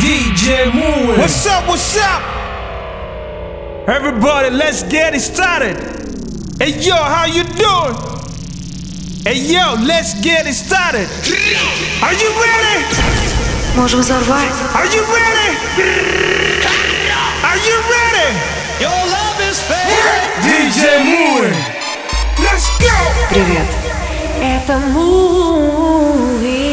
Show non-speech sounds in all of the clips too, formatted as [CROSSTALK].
DJ Moon. What's up? What's up? Everybody, let's get it started. Hey yo, how you doing? Hey yo, let's get it started. Are you ready? Можем взорвать. Are you ready? Are you ready? Your love is fake. DJ Moon. Let's go. Привет. Это муви.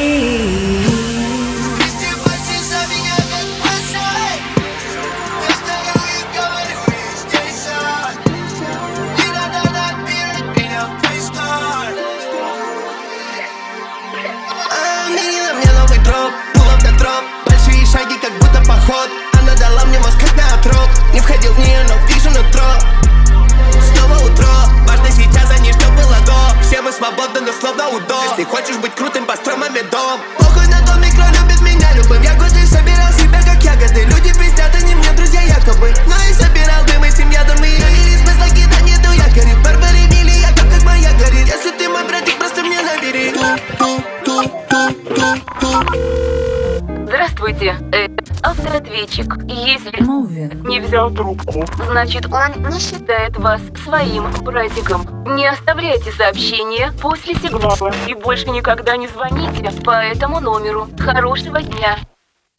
Как будто поход. Она дала мне мозг, как на отрок Не входил в нее, но вижу нутро. Снова утро, важно сейчас, а не что было до. Все мы свободны, но словно удо Если хочешь быть крутым, построй маме дом. Похуй на дом, микро любит меня любым Я годы собирал себя, как ягоды. Люди пиздят, они мне друзья якобы. Но и собирал дым этим ядом И я не смысла кидать, нету якоря Барбари мили, я как, моя горит. Если ты мой братик, просто мне набери Здравствуйте, э, автоответчик. Если не взял трубку, значит он не считает вас своим братиком. Не оставляйте сообщения после сигнала и больше никогда не звоните по этому номеру. Хорошего дня!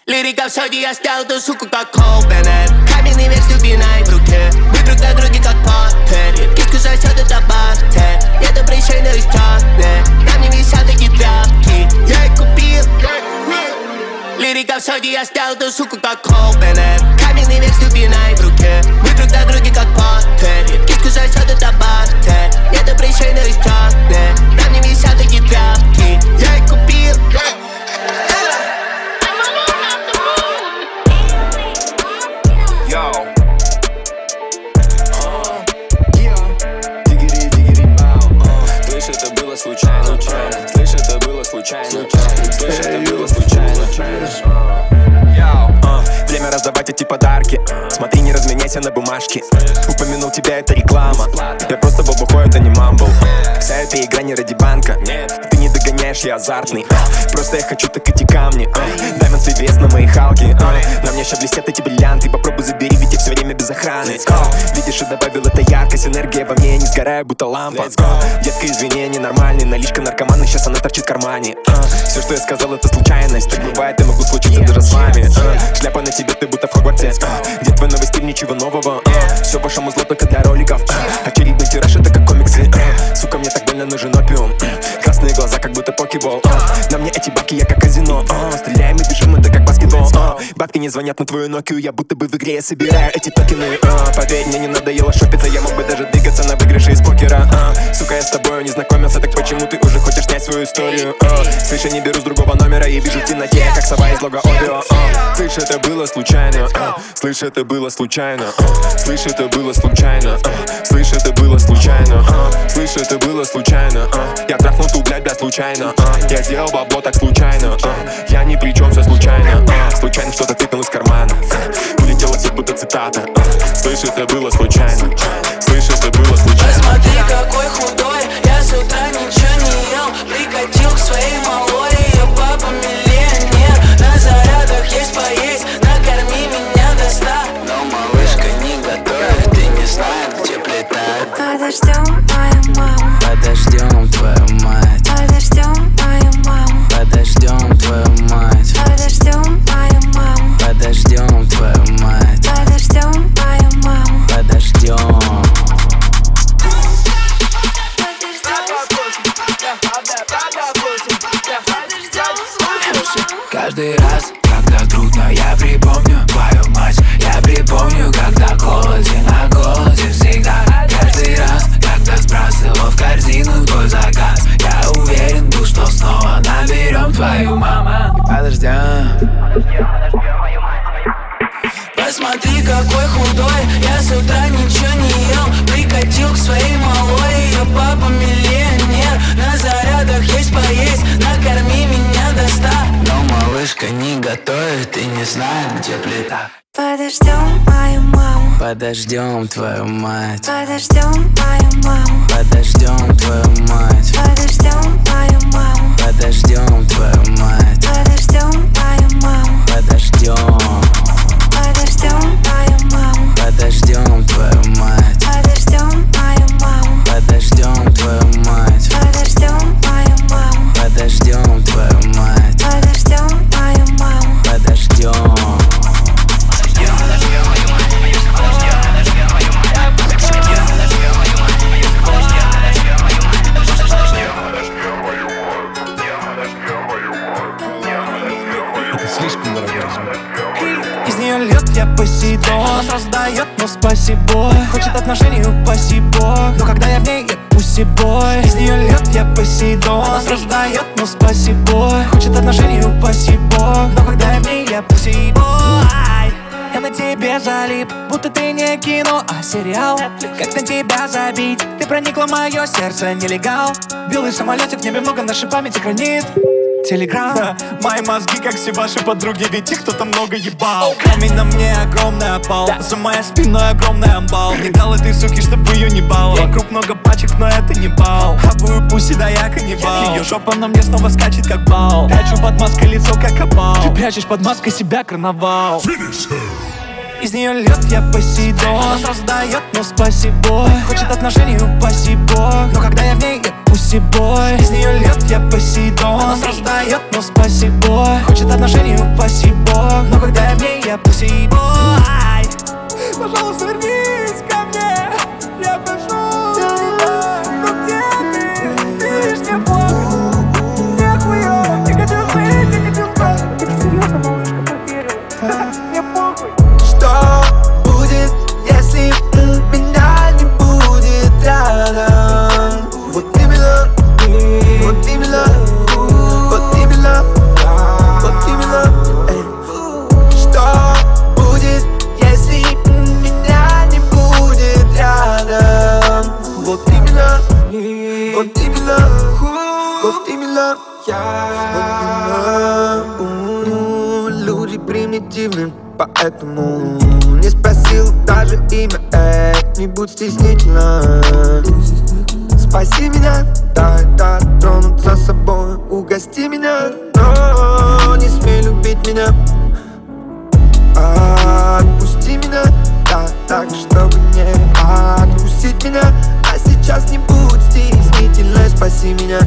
Лирика в соде, я стял эту суку как Колбенер Каменный вес любимой в руке Мы друг на друге как Поттер. Иску сосет это баттер. Я добрый шейно из черный На мне висят эти тряпки. Я их купил Лирика в соде, я стял эту суку как Колбенер Каменный вес любимой в руке Мы друг на друге как Поттер Иску сосет это баттер Я добрый шейно из черный На мне висят эти тряпки Я их купил Yo. Было случайно. Слышь, это было случайно. Слышь, это было случайно. А, Время раздавать эти подарки. Смотри, не разменяйся на бумажке Упомянул тебя, это реклама. Я просто бабухой, это не мамбл. Вся эта игра не ради банка. Ты догоняешь, я азартный Просто я хочу так эти камни Даймонд свой вес на моей халке На мне сейчас блестят эти бриллианты Попробуй забери, ведь я все время без охраны. Видишь, я добавил это яркость Энергия во мне, я не сгораю, будто лампа. Детка, извини, ненормальный Наличка наркомана, сейчас она торчит в кармане Все, что я сказал, это случайность. Так бывает, и могу случиться даже с вами А, Шляпа на тебе, ты будто в Хогвартсе А, Где твой новый стиль, ничего нового Все вашему зло только для роликов А, Очередной тираж, это как комиксы А, Сука, мне так больно нужен опиум будто покебол А, На мне эти бабки, я как казино А, Стреляем и бежим, это как баскетбол А, Бабки не звонят на твою Nokia Я будто бы в игре, я собираю эти токены А, Поверь, мне не надоело шопиться Я мог бы даже двигаться на выигрыше из покера А, Сука, я с тобой не знакомился Так почему ты уже хочешь снять свою историю А, Слышь, я не беру с другого номера И вижу в темноте, как сова из лога Обио А, Слышь, это было случайно А, Слышь, это было случайно А, Слышь, это было случайно А, Слышь, это было случайно А, Слышь, это было случайно А, Я трахнул ту, блядь, блядь, случайно А, Я сделал бабло так случайно А, Я ни при чем, все случайно А, Случайно что-то тыкнул из кармана. Улетело все, будто цитата. А, Слышь, это было случайно. Слышь, это было случайно. Посмотри, какой худой. Я с утра ничего не ел. Прикатил к своей малой. Ее папа миллионер. На зарядах есть поесть. Накорми меня до ста. Но малышка не готовит. И не знает, где плита. Подождем мою маму. Подождем твою мать. Подождем залип, будто ты не кино, а сериал. Как на тебя забить, ты проникла в мое сердце, нелегал. Белый самолетик, в небе много, нашей памяти хранит. Телеграм. Мои мозги, как все ваши подруги Ведь их кто-то много ебал. Камень на мне огромный опал. За моей спиной огромный амбал. Не дал этой суки, чтобы ее не бал. Вокруг много пачек, но это не бал. Хавую пуси, да я каннибал Ее жопа на мне снова скачет, как бал. Прячу под маской лицо, как опал. Ты прячешь под маской себя, карнавал из нее льет я Посейдон. Она сразу дает, но спасибо. Хочет отношений, упаси бог Но когда я в ней, я пуси бой. Из нее льет я Посейдон. Она сразу дает, но спасибо. Хочет отношений, упаси бог Но когда я в ней, я пуси бой Пожалуйста, вернись поэтому Не спросил даже имя, эй, не будь стеснительна Спаси меня, дай, дай тронуться собой. Угости меня, но не смей любить меня. Отпусти меня, да, так, чтобы не откусить меня. А сейчас не будь стеснительной, спаси меня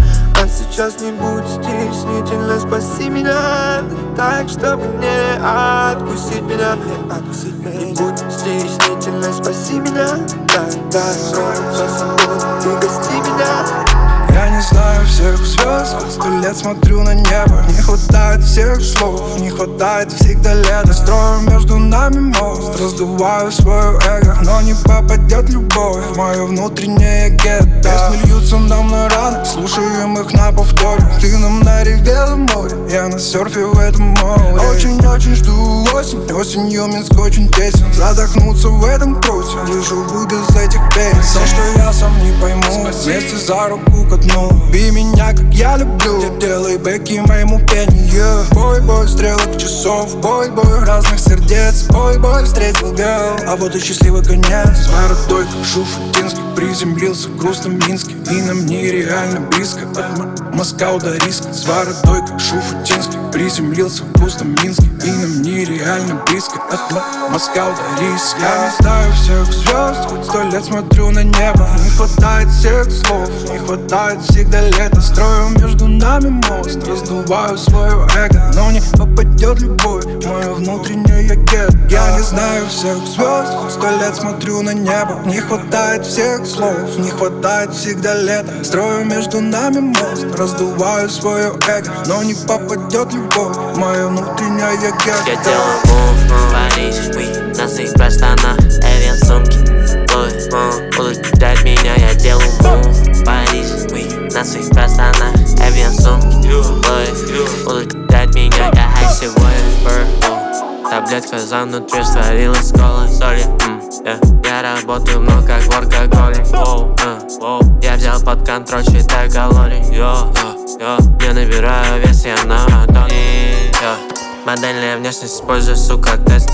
сейчас не будь стеснительной, спаси меня. Так, чтобы не откусить меня. Откусить меня. Не будь стеснительной, спаси меня. Да, да, хоть сто лет смотрю на небо? Не хватает всех слов, не хватает всегда лета. Строю между нами мост, раздуваю свое эго. Но не попадет любовь в мое внутреннее гетто. Песни льются на раны, слушаем их на повторе. Ты нам наревела море, я на серфе в этом море. Очень-очень жду осень, осенью Минск очень тесен. Задохнуться в этом круте, бы без этих песен. Все, что я сам не пойму, вместе за руку ко дну. Люби меня, как я люблю. Делай бэки моему пению Бой, бой, стрелок часов. Бой, бой, разных сердец. Бой, бой, встретил гел А вот и счастливый конец. С бородой, Шуфутинский Приземлился в грустном Минске. И нам нереально близко. От Москва до риска. С Шуфутинский Приземлился в грустном Минске. И нам нереально близко. От Москва до риска. Я знаю всех звезд. Хоть сто лет смотрю на небо. Не хватает всех слов. Не хватает всегда лето Строю между нами мост. Раздуваю свое эго Но не попадет любовь. Мое внутреннее гет Я не знаю всех звезд Хоть сто лет смотрю на небо. Не хватает всех слов. Не хватает всегда лета. Строю между нами мост. Раздуваю свое эго Но не попадет любовь. Мое внутреннее гет Я делаю мув в Париж, на своих простанах Эвиан сумки, будут ждать меня Я делаю мув Париж, на своих простанах Эвиан будут ждать меня Я хай сегодня, Таблетка за внутри сварилась с колой. Сори, yeah. Я работаю много как Воу, э. Я взял под контроль, считаю калорий Йо, йо, Не набираю вес, я на ладони. Модельная внешность использую, сука, тесты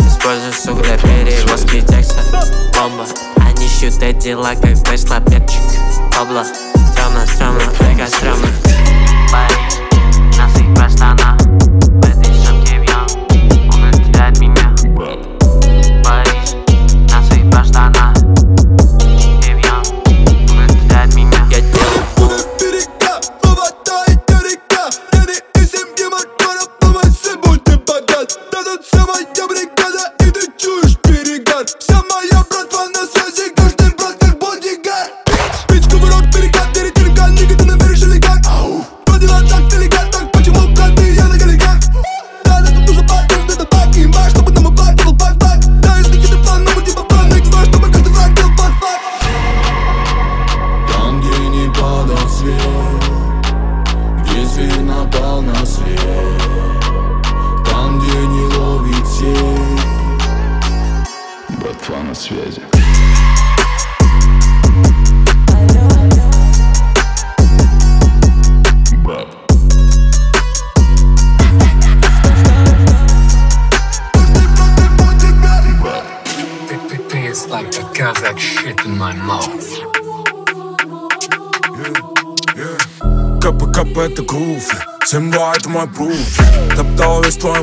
Использую, сука, для перевозки текста. Бомба Эти дела, как пришла перчик Обла Стрёмно, стрёмно, мега стрёмно Париж На своих простанах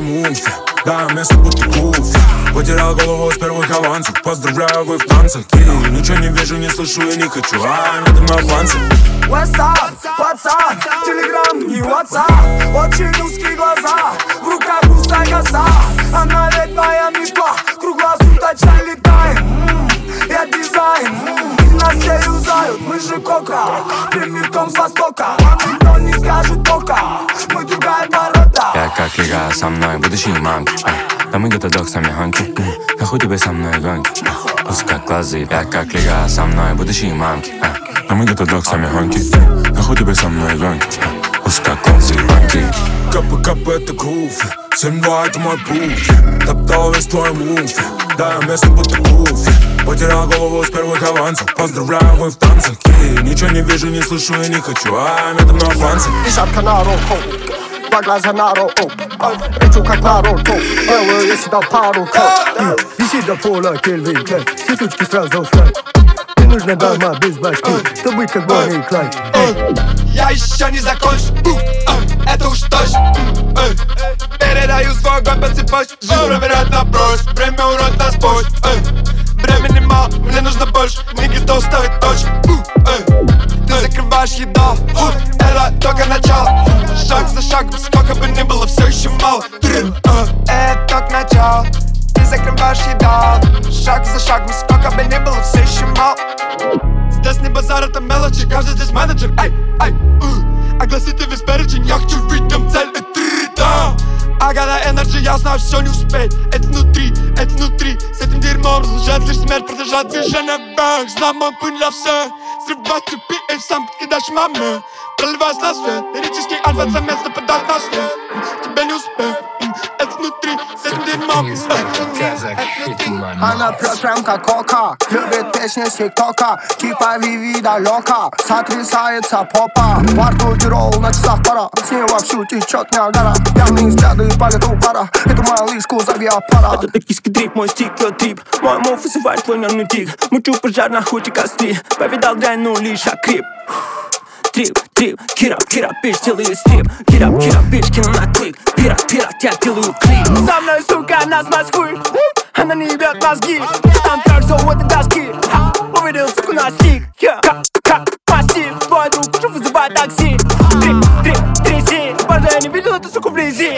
Мув Да, место будто куф Потерял голову с первых авансов. Поздравляю, вы в танцах И ничего не вижу, не слышу и не хочу. А, нет, мы авансы What's up, пацан, телеграм и WhatsApp Очень узкие глаза, в руках пустая коса. Она ведь моя мечта, круглосуточно летаем. М, Я дизайн, и нас все юзают Мы же кока, прямиком с востока как лига со мной, будущие мамки а, Да мы где-то док с нами гонки Нахуй тебе со мной гонки Узкоглазый, я как лига со мной, будущие мамки а, Да мы где-то док с нами гонки Нахуй тебе со мной гонки Узкоглазый банки КП-КП это грув 7-2 это мой пруф Топтал весь твой мув Да, место будто куф Потерял голову с первых авансов Поздравляю, вы в танцах И ничего не вижу, не слышу и не хочу А, нет, мы авансы. Десятка на руку Два глаза на руку. Лечу как Наруто. Делаю я себя пару кат Виси до пола Кельвин Клайд Все сучки сразу флайт Не нужна дама без башки Чтобы быть как Бонни и Клайд Я еще не закончил, у, а, это уж точно. Передаю свой огонь по цепочке. Жизнь проверяет на прочь, время урод нас путь Време нема, не нужна бъж Ниги да остави точ Ти закриваш еда Ела, тока начало. Шаг за шагом, без скока бы не было все еще мало Трин, Е, ток начало. Ти закриваш еда Шаг за шаг, без скока бы не было все еще мало Здесь не базарата мелочи, каждый здесь менеджер. Ай, ай, а гласите весь перечень, я хочу видим цель е трита. Агада енерджи, я знаю, все не успей. Ето внутри, ето внутри, с этим дерьмо разлучает лишь смерть Продолжать движение вверх Знаю мой путь для всех Срывать цепи и сам кидаешь маме Проливаясь на свет Лирический альфа-самец нападает на след Тебе не успех М, Это внутри, с mouth. Она пьет прям как кока. Любит песни с тиктока. Типа Виви далека Сотрясается попа. Во рту Тирол, на часах пора С ней вовсю течет Ниагара Пьяные взгляды палят у пара Эту малышку зови аппарат Это токийский трип, мой стеклотрип Мой мув вызывает твой нервный тик Мучу пожар на хуте кости Повидал дрянь, ну лишь окрип Трип, трип, кирап, кирап, бич, делаю стрип Кирап, кирап, бич, кину на клик Пират, пират, я делаю клип За мной, сука, нас маскует Она не ебет мозги. Там как золото доски. Ха, Увидел, суку, на стик. Как, как, массив Твой друг, хочу вызывать такси. Трип, трип, тряси. Боже, я не видел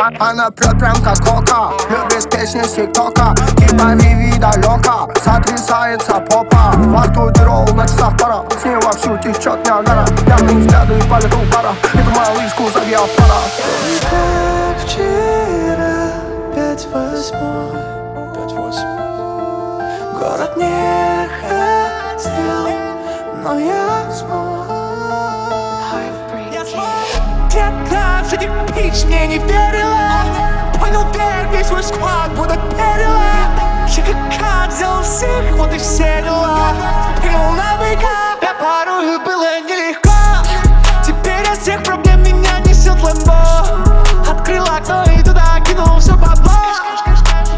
Она пьет прям как кока Любит песни с тиктока Типа Виви далека Сотрясается попа Во рту Тирол, на часах пора С ней вовсю течет Ниагара Пьяные взгляды палят пара Эту малышку зови аппарат Как вчера, пять восьмой. Город не хотел, но я смог Детка, в этих пич мне не верила. Понял, верь, весь свой склад будто перила. Я как кат взял всех, вот и все дела. Принял на быка, я порою было нелегко. Теперь от всех проблем меня несет лэмбо Открыл окно и туда кинул все бабло.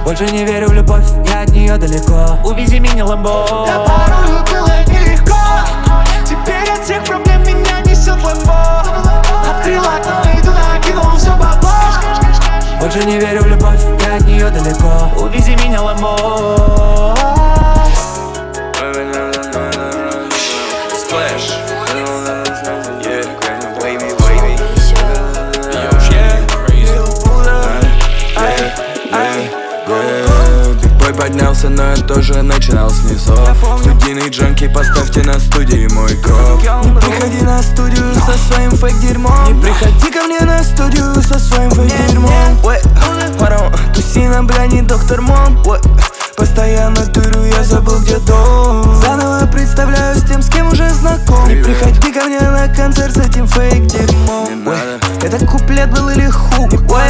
Больше не верю в любовь, я от нее далеко. Увези меня, Ламбо. Да порою было нелегко. Теперь от всех проблем меня несет лэмбо Открыл окно и туда кинул все бабло Больше не верю в любовь, я от нее далеко. Увези меня, Ламбо поднялся, но я тоже начинал с низов. Студийный джанки, поставьте на студии мой гроб. Не приходи на студию со своим фейк-дерьмом. Не приходи ко мне на студию со своим фейк-дерьмом. Ой, Паром, туси на бля, не доктор Мом. Ой, Постоянно тырю, я забыл где дом. Заново представляюсь тем, с кем уже знаком. Не приходи ко мне на концерт с этим фейк-дерьмом. Ой, Это куплет был или хук? Ой,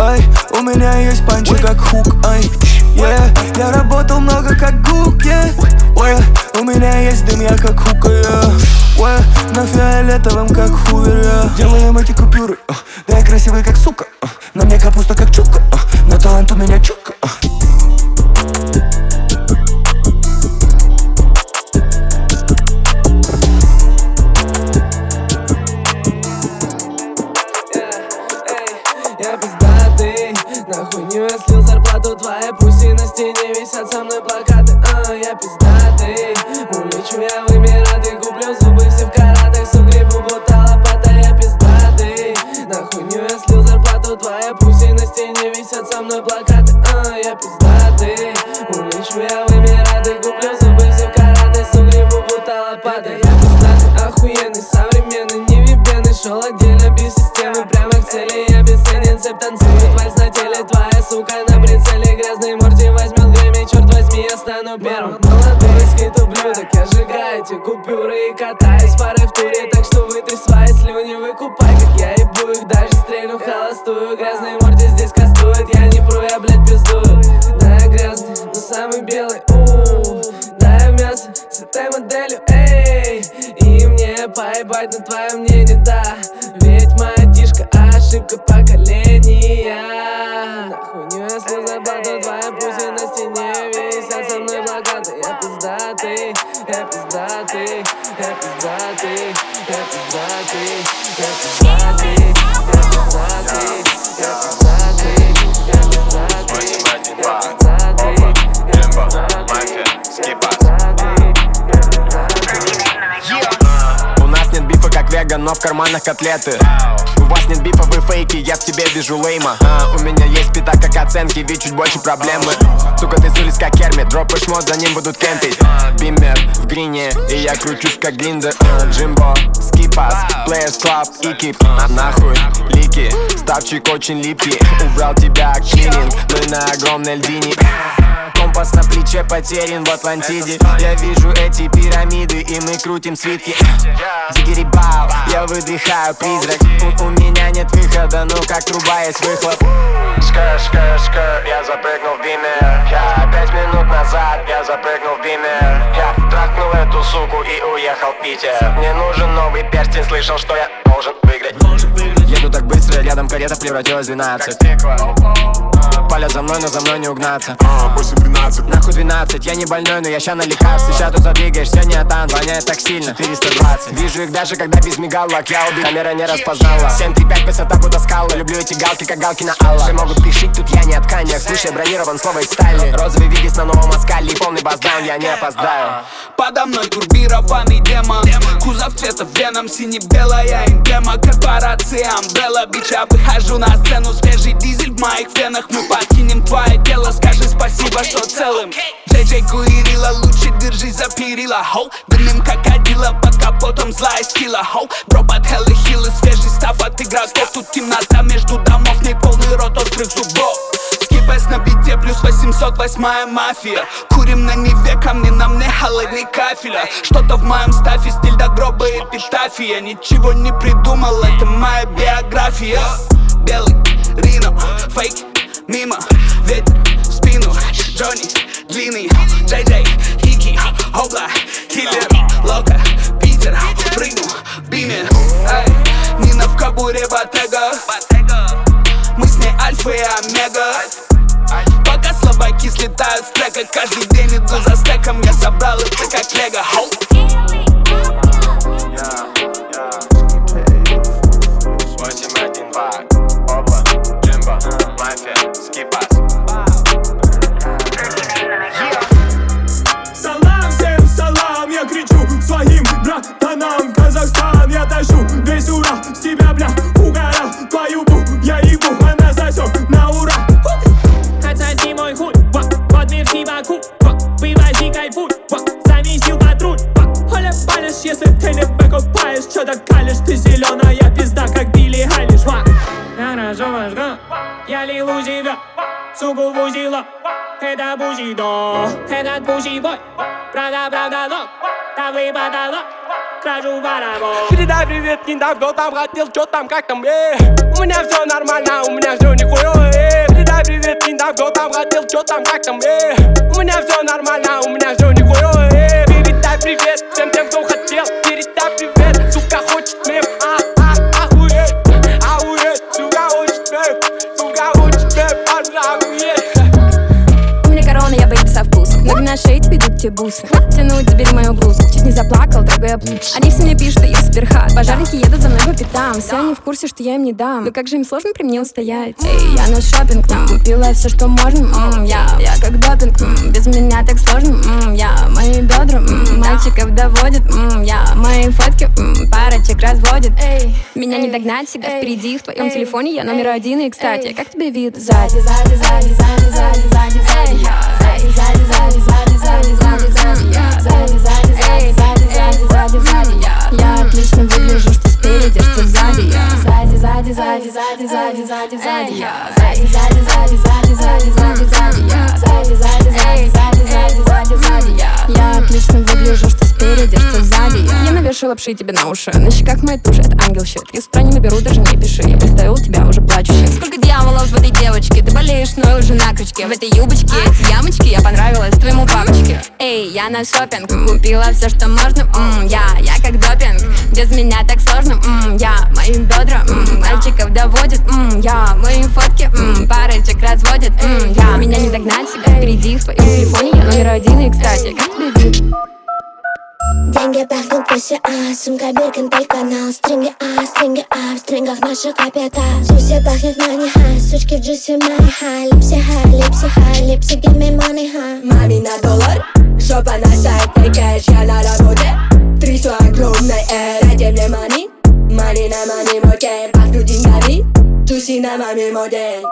ой, У меня есть панчи как хук, ай yeah. Я работал много как гук, yeah. yeah. У меня есть дым, я как хука, yeah. yeah. На фиолетовом как хувер, yeah. Делаем эти купюры, uh. да я красивый как сука uh. На мне капуста как чука, Пру, я, блядь, пиздую Да, я грязный, но самый белый у. Да, я мясо этой моделью, эй. И мне поебать на твое карманах котлеты. У вас нет бифа, вы фейки, я в тебе вижу лейма. А, У меня есть пита как оценки, ведь чуть больше проблемы. Сука, ты с как Кермит, дропаешь мод, за ним будут кемпить Бимер в грине, и я кручусь как Глиндер а, Джимбо, скипас, Players Club и кип Нахуй, лики, ставчик очень липкий. Убрал тебя клининг, мы на огромной льдине. Компас на плече потерян в Атлантиде. Я вижу эти пирамиды и мы крутим свитки. Дигери бау, я выдыхаю призрак. У, у меня нет выхода, ну как труба есть выхлоп. Скр, скр, скр, я запрыгнул в бимер. Я пять минут назад, я запрыгнул в бимер. Я трахнул эту суку и уехал в Питер. Мне нужен новый перстень, слышал, что я должен выиграть Рядом карета превратилась в 12 Палят за мной, но за мной не угнаться. 8-12 Нахуй 12, я не больной, но я ща на лекарстве. Сейчас тут задвигаешься, не атан, воняет так сильно. 420 Вижу их даже, когда без мигалок. Я убил, камера не распознала. 7-3-5, высота будто скалы. Люблю эти галки, как галки на Алла Все могут пишить, тут я не от тканях Слушай, бронирован слово из стали. Розовый вигис на новом оскале Полный баздаун, я не опоздаю. Подо мной турбированный демон. Кузов цвета веном, сине-белая эмблема. Корпорация Umbrella Бич, я выхожу на сцену Свежий дизель в моих венах. Мы подкинем твое дело, скажи спасибо, что целым. Джей Куирила, лучше держись за перила Хоу, дымим как одила, под капотом злая сила Хоу, бро под хеллы хилы, свежий став от игроков. Тут темнота между домов, не полный рот острых зубов Скипес на бите плюс 808 мафия. Курим на Неве, камни на мне холодный кафеля Что-то в моем стафе, стиль до гроба эпитафия. Ничего не придумал, это моя биография. Белый, Рино, фейк, мимо. Ветер в спину, Джонни, длинный Джей Джей, Хики, Обла, Киллер, Лока, Питер. Прыгну в биме, эй Нина в кабуре Ботега. Мы с ней альфа и омега Слабаки слетают с трека. Каждый день иду за стеком. Я собрал это как лего. Хоу. 不复习了，黑他不许动，黑他不许碰，让他让他弄，大尾巴大浪。Крожу барабол Передай привет, не дам, кто там хотел, что там, как там, э. У меня все нормально, у меня все нихуя, э. Передай привет, не дам, кто там хотел, что там, как там, э. У меня все нормально, у меня все не нихуя, э. Передай привет, всем тебе идут те бусы Хватит тянуть, забери мою блузку Чуть не заплакал, трогая Они все мне пишут, что я суперхат Пожарники едут за мной по пятам Все они в курсе, что я им не дам Ну как же им сложно при мне устоять Эй, я на шопинг, купила все, что можно м, Я, я как допинг, м, без меня так сложно м, Я, мои бедра, м, мальчиков доводит м, Я, мои фотки м, парочек разводит Эй, меня не догнать, всегда впереди В твоем телефоне я номер один И, кстати, как тебе вид? Сзади, сзади, сзади, сзади, сзади, сзади, сзади. Сзади, сзади, сзади, сзади, сзади, сзади, сзади я. Сзади, сзади, сзади, сзади, сзади, сзади, сзади. Я отлично выгляжу, что спереди, что сзади я. Сзади, сзади, сзади, сзади, сзади, сзади, сзади я. Сзади, сзади, сзади, сзади, сзади, сзади, сзади я. Сзади, сзади, сзади, сзади, сзади, сзади, сзади я. Я отлично выгляжу, что спереди, что сзади я. Я навешала пши тебе на уши. На щеках моей туши, это ангел щит. Я с утра не наберу, даже не пиши. Я представила тебя уже плачущей. Сколько дьяволов в этой девочке. Ты болеешь, но уже на крючке. В этой юбочке эти ямочки. Я понравилась твоему папочке. Эй, я на шопинг. Купила все, что можно. М, я, я как допинг. Без меня так сложно. М, я, мои бедра. м, мальчиков доводит. М, я, мои фотки. м, парочек разводит. М, я, меня не догнать. Всегда впереди в твоем телефоне. Я номер один. И, кстати, как тебе вид? Деньги пахнут пуси, а Сумка Биркин, канал Стринги, а, стринги, а В стрингах наших капитал Джуси пахнет мани, ха Сучки в джуси мани, ха Липси, ха, липси, ха Липси, give me money, ха Мами на доллар, жопа на сайте кэш, я на работе Трясу огромной эр, дайте мне мани Мани на мани мой гейм, пахнут деньгами Джуси на маме мой день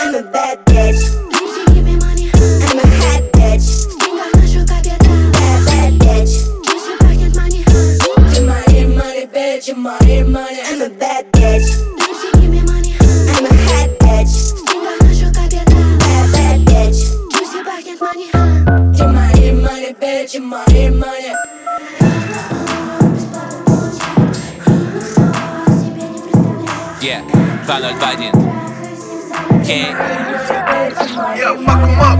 I'm a bad bitch Lipsi, give me money, ха I'm a hot bitch В стрингах наших капитал Bad, bad bitch Джуси пахнет мани, ха You money, money, bitch, you money, money I'm a bad bitch Lipsi, give me money, ха I'm a hot bitch В стрингах наших капитал Bad, bad bitch Juicy пахнет money, ха You money, money, bitch, you money, money Yeah, 2021 Кей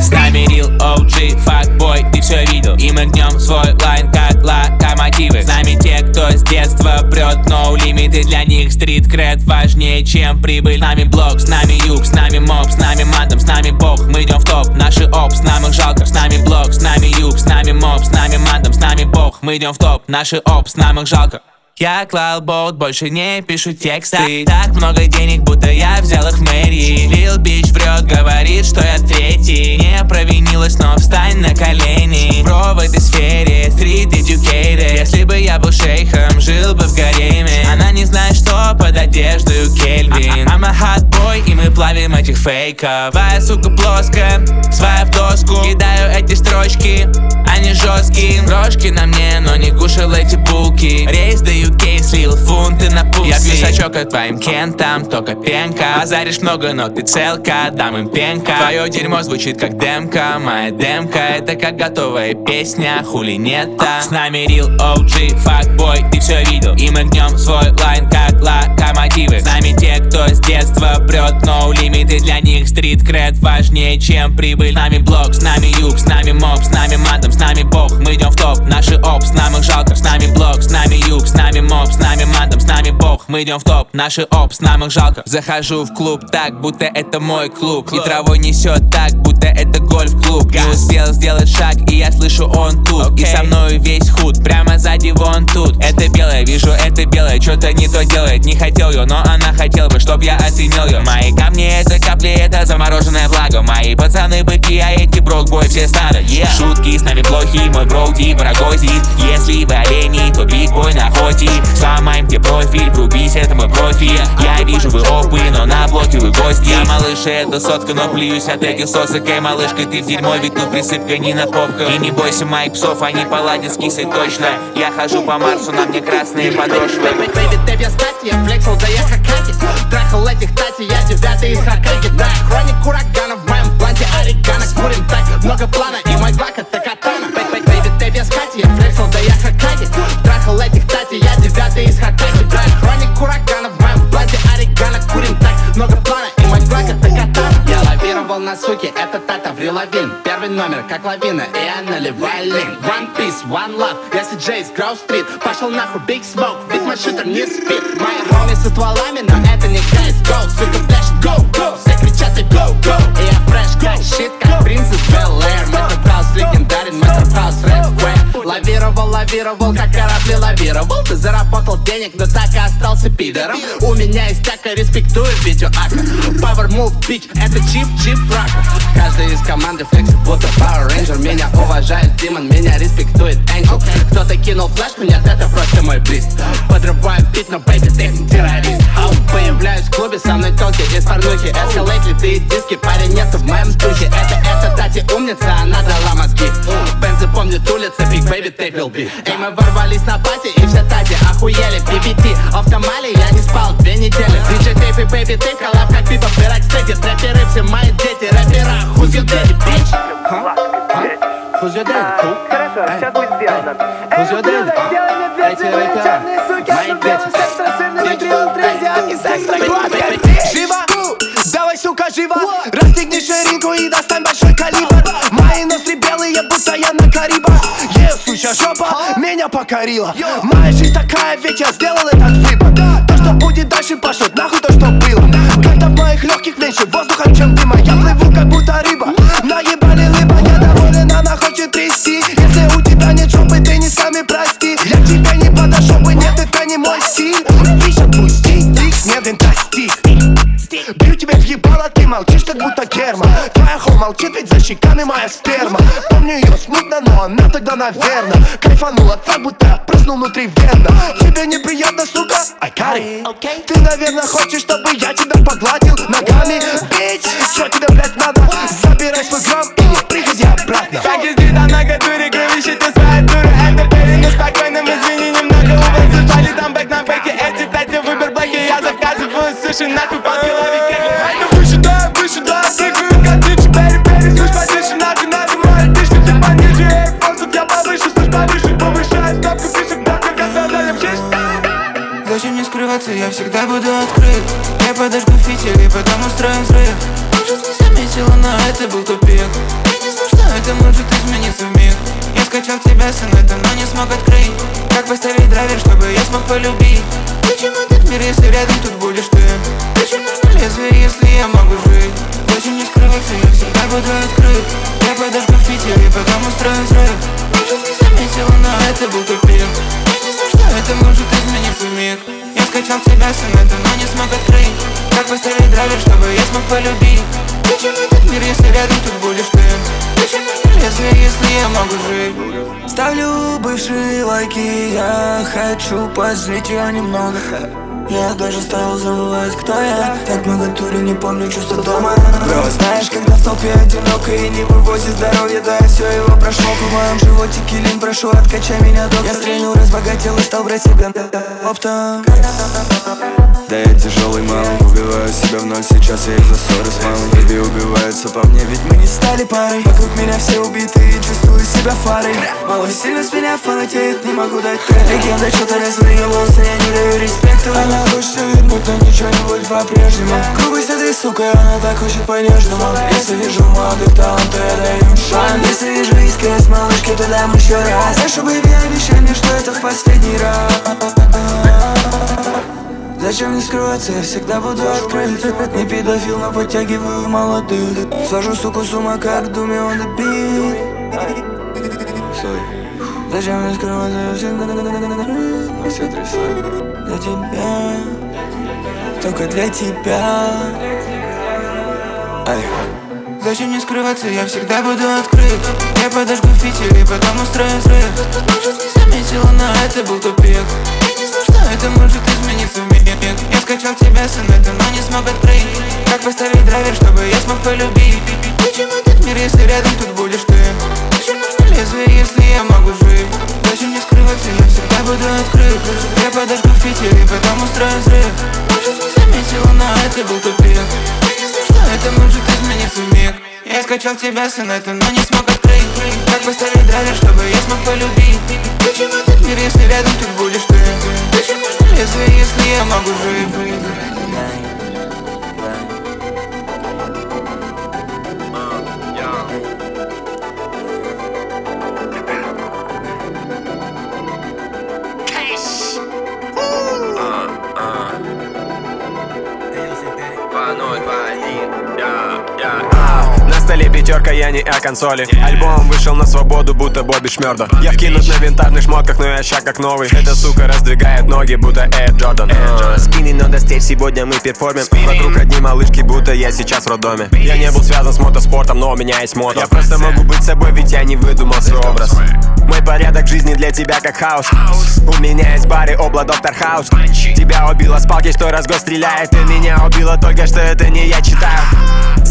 С С нами Real OG, fuckboy, ты все видел. И мы гнем свой line, как локомотивы. С нами те, кто с детства прет No лимиты для них street cred важнее, чем прибыль. С нами блок, с нами юг, с нами mob, с нами мандом, с нами бог. Мы идем в топ, наши оп, с нами жалко. С нами блок, с нами юг, с нами mob, с нами мандом, с нами бог. Мы идем в топ, наши оп, с нами жалко я клал болт, больше не пишу тексты. Так много денег, будто я взял их в мэрии. Лил Бич врет, говорит, что я третий. Не провинилась, но встань на колени. Бро в этой сфере, street educated. Если бы я был шейхом, жил бы в гареме. Она не знает, что под одеждой Кельвин. I'm a hot boy, и мы плавим этих фейков. Твоя сука плоская, своя в доску. Кидаю эти строчки, они жесткие. Крошки на мне, но не кушал эти булки. Рейс до UK слил фунты на пульсе. Я сачок от твоим кентам, только пенка. Базаришь много, но ты целка, дам им пенка. Твое дерьмо звучит как демка, моя демка. Это как готовая песня, хули нет-то С нами Real OG, fuckboy, ты все видел. И мы гнем свой line, как локомотивы. С нами те, кто с детства прет No лимиты для них street cred важнее, чем прибыль. С нами блок, с нами юг, с нами mob, с нами мандом, с нами бог. Мы идем в топ, наши оп, с нами жалко. С нами блок, с нами юг, с нами mob, с нами мандом, с нами бог. Мы идем в топ, наши оп, с нами жалко. Захожу в клуб так, будто это мой клуб. И травой несет так, будто это гольф-клуб. Не успел сделать шаг, и я слышу он тут. И со мной весь худ, прямо сзади вон тут. Это белое, вижу это белое, что-то не то делает. Не хотел ее, но она хотела бы, чтоб я отымел ее Мои камни это капли, это замороженная влага. Мои пацаны быки, а эти брокбой все старые. Yeah. Шутки с нами плохи, мой броуди парагозит Если вы олени, то биг бой на охоте Сломаем тебе профиль, врубись, это мой профиль. Я вижу вы опы, но на блоке вы гости. Я малыш, это сотка, но плююсь от этих сосок. Эй, малышка, ты в дерьмо, ведь тут присыпка не на попках. И не бойся моих псов, они поладят с кисой точно. Я хожу по Марсу, на мне красные подошвы. Бэйби, ты без стати, я флексил, да я хакати Трахал этих тати, я девятый из Хоккайдо Да, хроник урагана в моем бланте орегано Курим так, много плана, и мой глак это катана. Бэйби, ты без стати, я флексил, да я хакати Трахал этих тати, я девятый из Хоккайдо Да, хроник урагана в моем бланте орегано Курим так, много плана, и мой глак это катана Я лавировал на суке, это Тата Вриловин Первый номер, как лавина, и я наливаю лин One Piece, One Love, я Джей с Гроу-стрит Пошел нахуй, Big Smoke, ведь мой шутер не спит. Мои хоми со стволами, но это не CSGO Сука, флеш, go, go, все кричат и go, go. И я фреш, как принц из Bel Air Метод хаус легендарен, мы лавировал, как корабли лавировал. Ты заработал денег, но так и остался пидором. У меня есть тяка, респектую видео ака Power move, bitch, это чип, чип, рака Каждый из команды флексит, будто Power Ranger. Меня уважает Демон, меня респектует Angel. Кто-то кинул флешку, нет, это просто мой бриз Подрываю бит, но бэйби, ты террорист. Ау, появляюсь в клубе, со мной тонкий из порнухи. Эскалейт, литые диски, парень, нет в моем духе. Это, это Тати умница, она дала мозги. Бензы помнит улица, Baby, take will be Эй, мы ворвались на пати, и все Тати охуели BBT, автомали, я не спал две недели DJ Tape и Baby Tape, коллаб как пипа, пирать стеки Трэперы, все мои дети, рэпера Who's your daddy, bitch? Who's your daddy? Who? Хорошо, сейчас будет сделано Who's your daddy? Эти рэпера, мои дети Живо! Давай, сука, живо! Расстегни ширинку и достань Е, сучья жопа, меня покорила. Моя жизнь такая, ведь я сделал этот выбор. То, что будет дальше, пошлет нахуй то, что было. Когда в моих легких меньше воздуха, чем дыма Я плыву, как будто рыба. Наебали либо недоволен, она хочет трясти. Если у тебя нет жопы, ты не с нами прости. Я к тебе не подошел бы, нет, это не мой стиль. Пись, отпусти, дикс, не достиг Бью тебя в ебало, ты молчишь, как будто герма Твоя хол молчит, ведь за щеками моя сперма. Помню ее смутно, но она тогда, наверно Кайфанула так, будто прыснул внутри вена. Тебе неприятно, сука? Got it Ты, наверное, хочешь, чтобы я тебя погладил ногами? Бить, что тебе, блядь, надо? Забирай свой гром и не приходи обратно. Как из вида на катуре, кровище ты своя дура Это перенес спокойным, извини, немного у вас зажали там бэк на бэке Эти тати выбор блоки, я заказываю суши, нахуй Скрываться, я всегда буду открыт. Я подожгу фитиль и потом устроим взрыв. Может не заметила, но это был тупик. Я не знал, что это может измениться в миг. Я скачал тебя с инета, но не смог открыть. Как поставить драйвер, чтобы я смог полюбить? Зачем этот мир, если рядом тут будешь ты? Зачем нужно лезвие, если я могу жить? Зачем мне скрываться, я всегда буду открыт. Я подожгу фитиль и потом устрою взрыв. Может не заметила, но это был тупик. Я не знал, что это может измениться в миг. Я скачал тебя с инета, но не смог открыть Как поставить драйвер, чтобы я смог полюбить Зачем этот мир, если рядом тут будешь ты? Зачем нужно лезвие, если я могу жить? Ставлю бывшие лайки, я хочу позлить ее немного я даже стал забывать, кто я. Так много тури, не помню чувства дома. Бро, знаешь, когда в толпе одиноко и не вывозит здоровье Да, я все его прошел, по моем животике лин прошу Откачай меня, доктор. Я стрельнул, разбогател и стал брать себя. Оптом. Да я тяжелый малый, убиваю себя в ноль. Сейчас я из-за ссоры с мамой baby убиваются по мне, ведь мы не стали парой. Вокруг меня все убиты и чувствую себя фарой. Малый сильно с меня фанатеет, не могу дать трек Легенда, что-то резвые волосы, я не даю респекту Она хочет видеть, будто ничего не будет по-прежнему. Грубость этой сука, она так хочет по-нежному. Если вижу молодых талантов, я даю им шанс. Если вижу искренность малышки, то дам еще раз. Знаешь, baby, обещай мне, что это в последний раз. Зачем мне скрываться, я всегда буду открыт. Не педофил, но подтягиваю молодых. Свожу суку с ума, как думе beat Стой, Зачем мне скрываться, я всегда все трясет Для тебя. Только для тебя. Ай. Зачем мне скрываться, я всегда буду открыт. Я подожгу фитиль и потом устрою взрыв. Может не заметила, но это был тупик. Я не знал, что это может измениться в миг Я скачал тебя с инета, но не смог открыть. Как поставить драйвер, чтобы я смог полюбить? Зачем этот мир, если рядом тут будешь ты? Зачем нужно лезвие, если я могу жить? Буду открыт. Я подожгу фитиль и потом устрою взрыв. Может не заметила, но это был тупик? Не знал, что это может измениться в миг. Я скачал тебя с инета, но не смог открыть. Как поставить драйвер, чтобы я смог полюбить. Зачем этот мир, если рядом тут будешь ты? Зачем нужно лезвие, если я могу жить? Столе пятерка, я не о консоли. Альбом вышел на свободу, будто Бобби Шмёрдо Я вкинут на винтажных шмотках, но я ща как новый. Эта сука раздвигает ноги, будто Эд Джордан. Спины надо стереть, сегодня мы перформим. Вокруг одни малышки, будто я сейчас в роддоме. Я не был связан с мотоспортом, но у меня есть мото. Я просто могу быть собой, ведь я не выдумал свой образ. Мой порядок жизни для тебя как хаос. У меня есть бары, обла, доктор Хаус. Тебя убило с палки, что раз гость стреляет. И меня убило только, что это не я читаю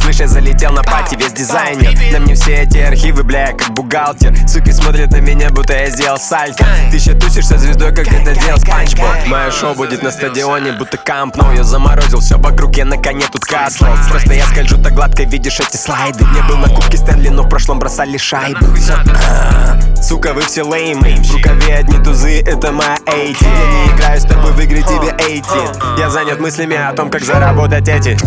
Слышь, я залетел на пати, весь дизайнер. На мне все эти архивы, бля, я как бухгалтер. Суки смотрят на меня, будто я сделал сальто. Ты еще тусишь со звездой, как это делал Спанч Боб Мое шоу будет на стадионе, будто камп Но я заморозил все вокруг, я на коне тут каслал Просто я скольжу так гладко, видишь эти слайды. Не был на кубке Стэнли, но в прошлом бросали шайбы А, Сука, вы все леймы. В рукаве одни тузы, это моя 80 Я не играю с тобой в игры, тебе 18 Я занят мыслями о том, как заработать эти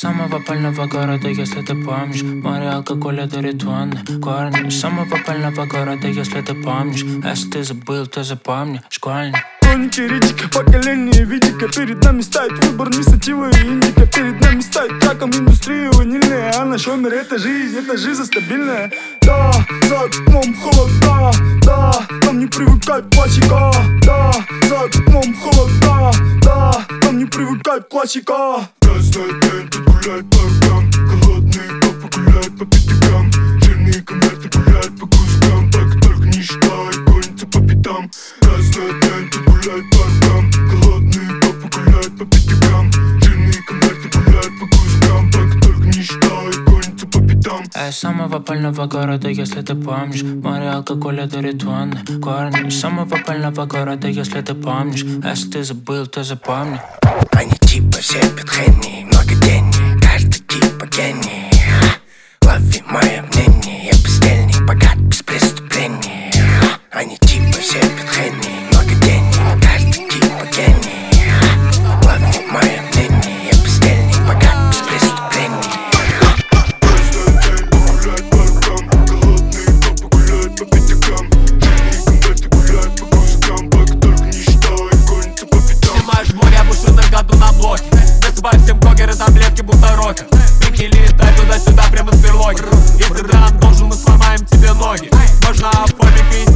самого пального города, если ты помнишь. Море алкоголя до ритуальных корни Из самого пального города, если ты помнишь. Если ты забыл, то запомни Школьник. Хроники редика, поколение видика Перед нами стоит выбор инициативы и индика Перед нами наш умер это жизнь, это жизнь стабильная. Да, за окном холода, да Нам не привыкать классика. Да, за окном холода, да Нам не привыкать классика. Каждый день тут гулять по рукам. Голодные папы гуляют по пятакам Жирные конверты гуляют по кускам. Так только не считай, гонится по пятам. Каждый день тут гулять по рукам. Голодные папы гуляют по пятакам Жирные конверты гуляют по кускам. Так только не считай, гонится по пятам. Я из самого пального города, если ты помнишь Море алкоголя до ритуальных корни Из самого пального города, если ты помнишь А Если ты забыл, то запомни. Они типа все петхенни, много денег, каждый типа гений. Лови мое мнение, я бездельник, богат без преступлений. Они типа все петхенни, ноги. Можно оформить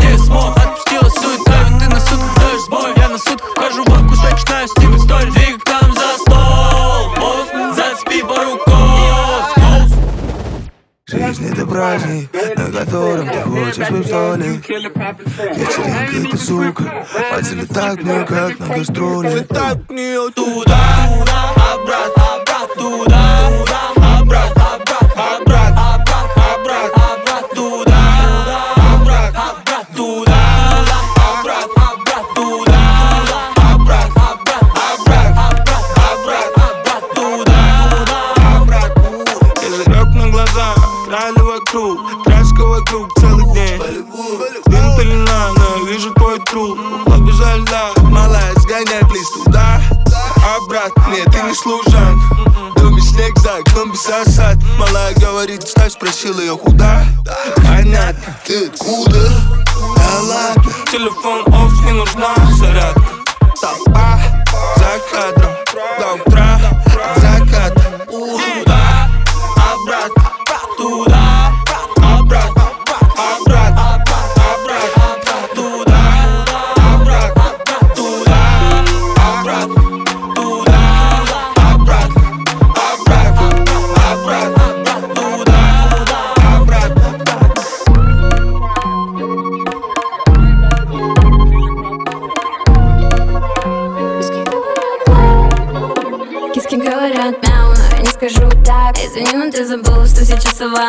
не смог. Отпустила суета, ведь ты на сутках даешь сбой Я на сутках вхожу во вкус, начинаю снимать стори Двигай к нам за стол, Боус, зацепи пару кос Жизнь это праздник, на котором ты хочешь быть в столе Вечеринка это сука, пальцы летают к ней как на гастроли. Нее туда, туда,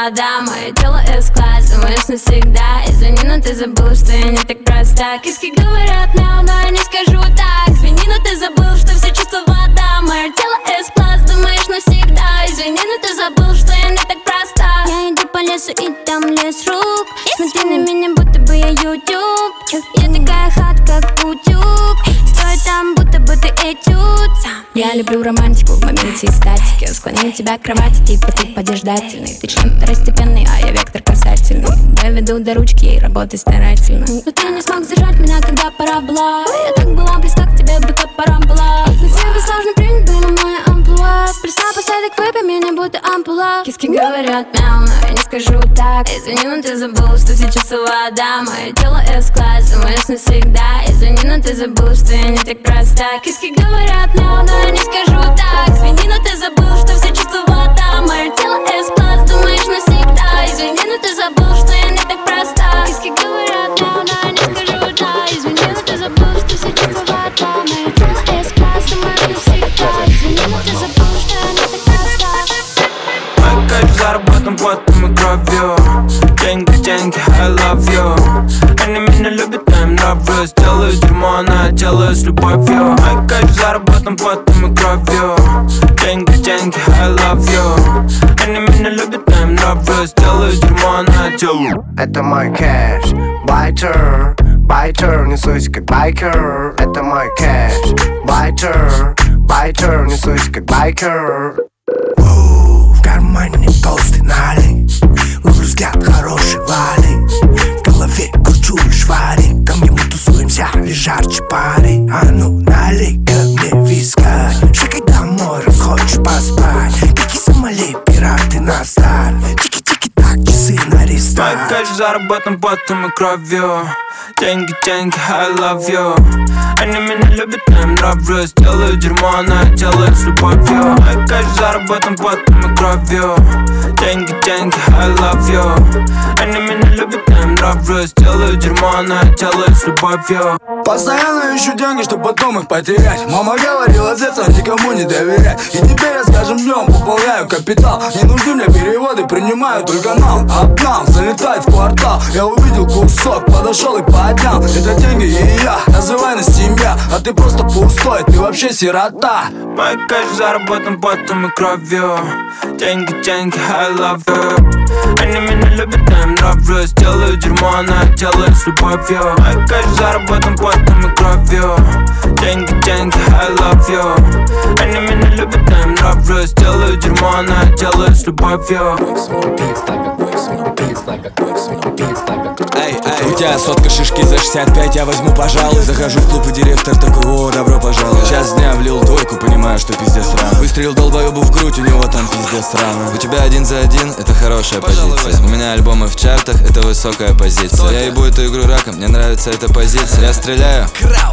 вода Мое тело S-класс, думаешь навсегда. Извини, но ты забыл, что я не так проста. Киски говорят мяу, но я не скажу так. Извини, но ты забыл, что все чувства вода. Мое тело S-класс, думаешь навсегда. Извини, но ты забыл, что я не так проста. Я иду по лесу и там лес рук. Смотри на меня, будто бы я YouTube Я такая хат, как утюг. Стой там, будто бы ты этюд. Я люблю романтику в моменте и статики Склоню тебя к кровати, типа ты подерждательный Ты член второстепенный, а я вектор касательный. Доведу до ручки и работай старательно. Но ты не смог сдержать меня, когда пора была. Я так была близка к тебе, будто пора была. Но тебе сложно принять было мое амплуа. Пришла посадок, выпей меня, будто ампула. Киски говорят мяу, но я не скажу так. Извини, но ты забыл, что сейчас вода. Мое тело S-класс, думаешь навсегда. Извини, но ты забыл, что я не так проста. Киски говорят мяу, но я не скажу так. Извини, любовью Мой кайф заработан потом и кровью Деньги, деньги, I love you. Они меня любят, я им нравлюсь Делаю дерьмо, она делаю Это мой кэш, байтер, байтер, несусь как байкер. Это мой кэш, байтер, байтер, несусь как байкер. В кармане толстый налей. Ловлю взгляд хороший вали. В голове кручу лишь варик Ко мне лишь жарче пари А ну налей ко мне виска. Шагай домой, раз хочешь поспать? Какие Сомали, пираты на старт. Тики-тики так, часы на Мой рестарт кайф заработан потом и кровью. Деньги, деньги, I love you. Они меня любят, я им нравлюсь. Делаю дерьмо, она делает с любовью. Мой кайф заработан потом и кровью. Деньги, деньги, I love you нравлюсь Делаю дерьмо, она делает с любовью Постоянно ищу деньги, чтобы потом их потерять. Мама говорила, детям никому не доверять. И теперь я с каждым днем пополняю капитал. Не нужны мне переводы, принимаю только нам. Обнал, залетает в квартал. Я увидел кусок, подошел и поднял. Это деньги и я, называй нас семья. А ты просто пустой, ты вообще сирота. Мой кайф заработан потом и кровью. Деньги, деньги, I love you. Они меня любят, я им нравлюсь. Делаю дерьмо, она делает с любовью. Мой кайф заработан потом и кровью Деньги, деньги, I love you. Они меня любят, я им нравлюсь Делаю дерьмо, она делает с любовью Эй, эй, у тебя сотка шишки за 65, я возьму, пожалуй. Захожу в клуб и директор такой, о, добро пожаловать Час дня влил двойку, понимаю, что пиздец рано. Выстрелил долбоебу в грудь, у него там пиздец рано. У тебя один за один, это хорошая позиция. У меня альбомы в чартах, это высокая позиция. Я ебу эту игру раком, мне нравится эта позиция. Я стреляю,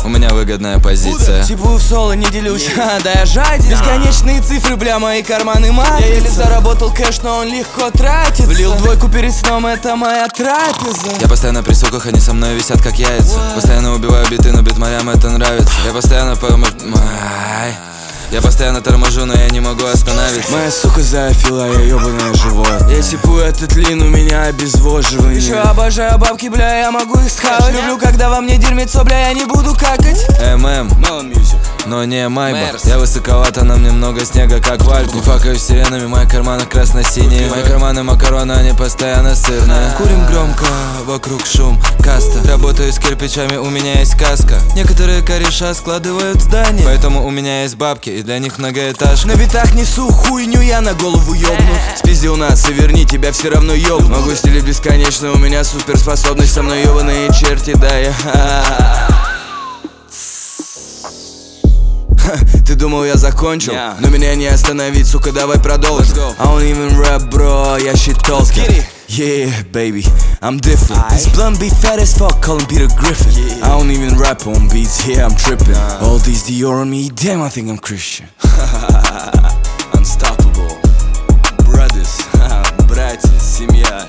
у меня выгодная позиция. Типа в соло не делюсь, да я жаден Бесконечные цифры, бля, мои карманы матрица Я еле заработал кэш, но он легко тратится. Влил двойку перед сном, это моя трапеза. Я постоянно при суках, они со мной висят как яйца. Постоянно убиваю биты, но битмарям это нравится. Я постоянно по... Ай. Я постоянно торможу, но я не могу остановиться. Моя сука зоофила, я ебаное живот Я сипу этот лин, у меня обезвоживание. Еще обожаю бабки, бля, я могу их схавать. Люблю, когда во мне дерьмецо, бля, я не буду какать. ММ но не Майбах Я высоковато, на мне много снега, как в Альпах Не факаю сиренами, мои карманы красно-синие. Мои карманы макароны, они постоянно сырные. Курим громко, вокруг шум, каста. Работаю с кирпичами, у меня есть каска. Некоторые кореша складывают здания. Поэтому у меня есть бабки, и для них многоэтаж На битах несу хуйню, я на голову ёбну. Спизди у нас и верни, тебя все равно ёбну. Могу стилить бесконечно, у меня суперспособность Со мной ёбаные черти, да я. Ты думал, я закончил? Yeah. Но меня не остановить, сука, давай продолжим. I don't even rap, bro, я shit talker Yeah, baby, I'm different This blunt be fat as fuck, call him Peter Griffin yeah. I don't even rap on beats, yeah, I'm tripping nah. All these Dior on me, damn, I think I'm Christian [LAUGHS] Unstoppable Brothers, [LAUGHS] братья, семья,